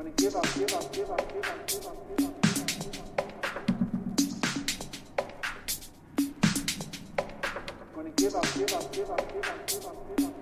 Give up, give up, give up, give up, give up, give up.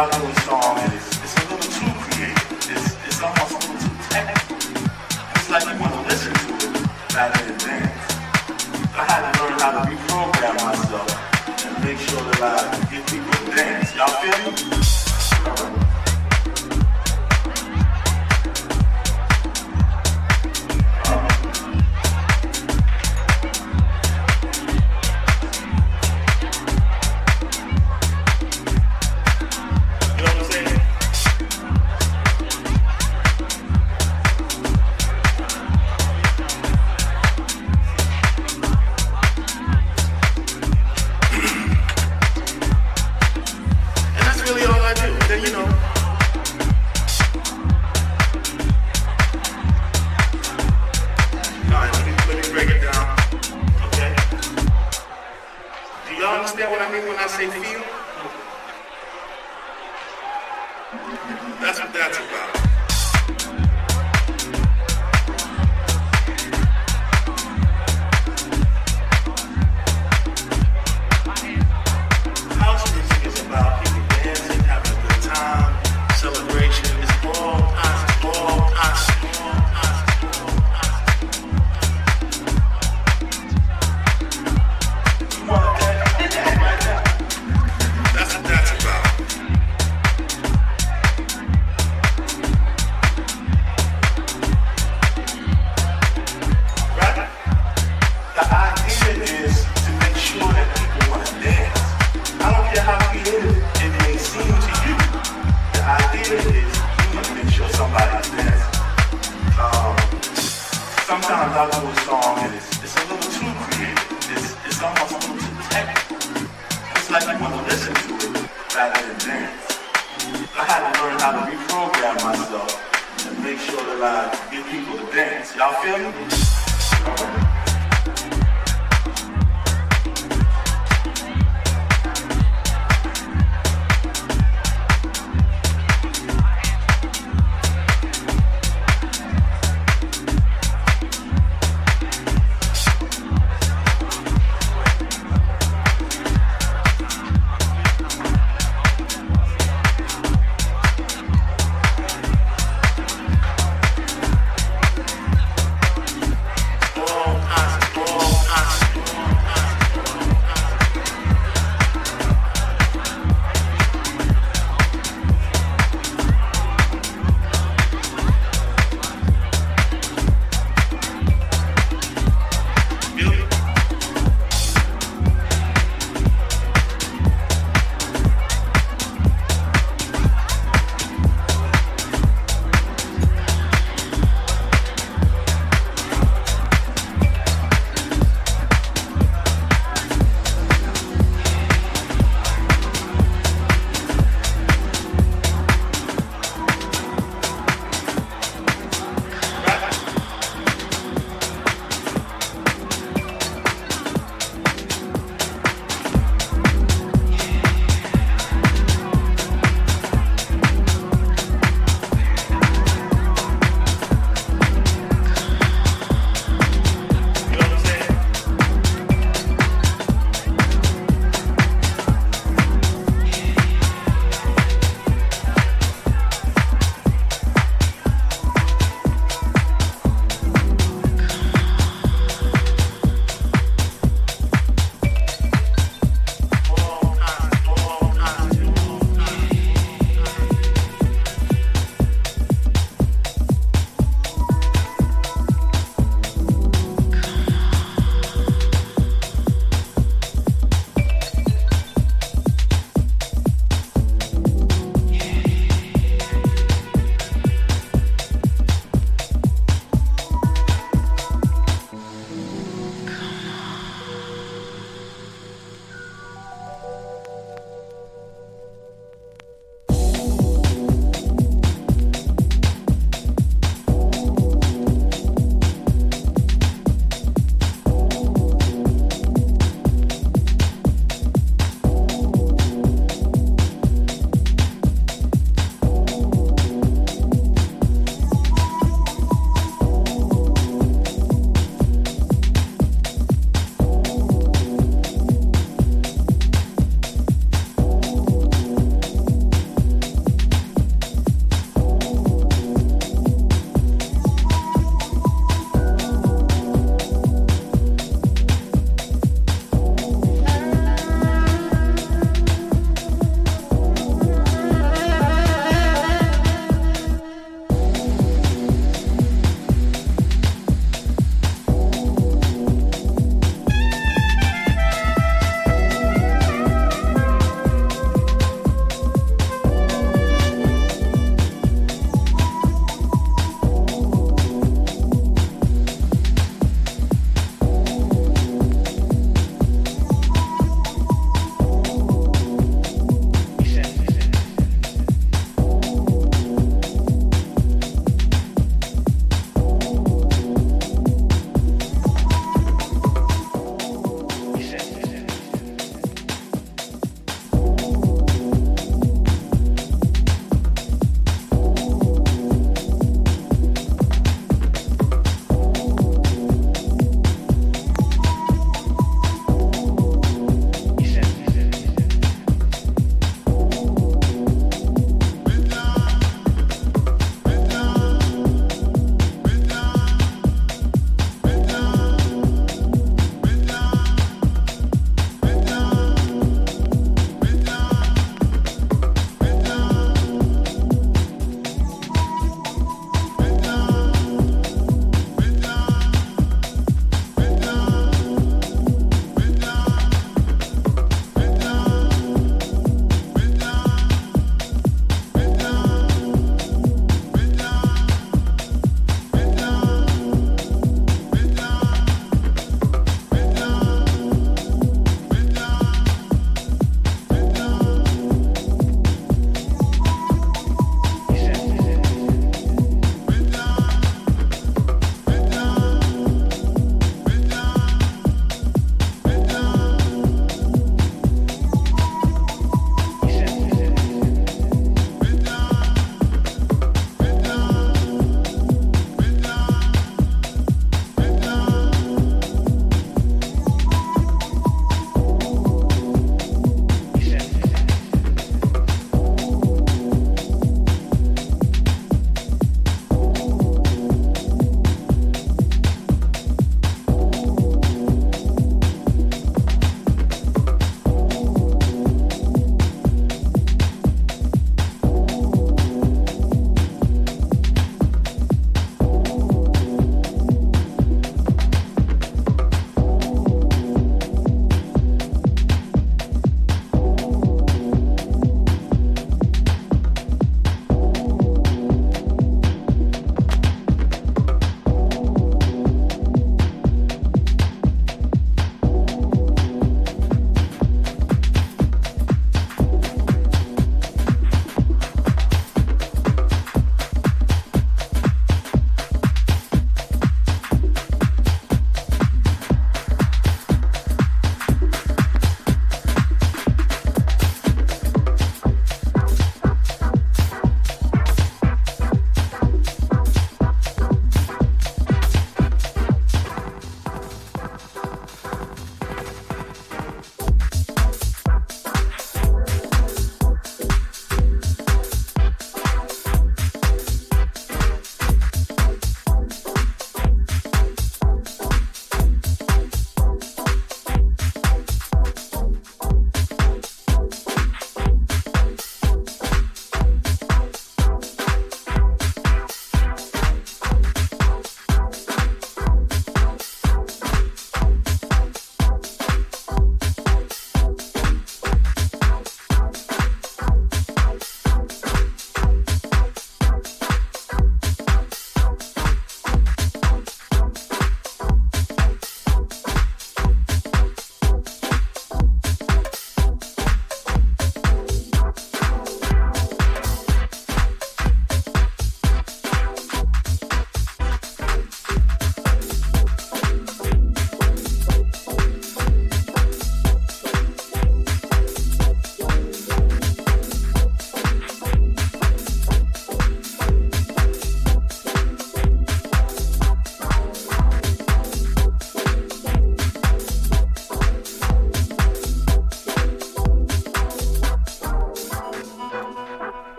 Dr. Strong. Canadá.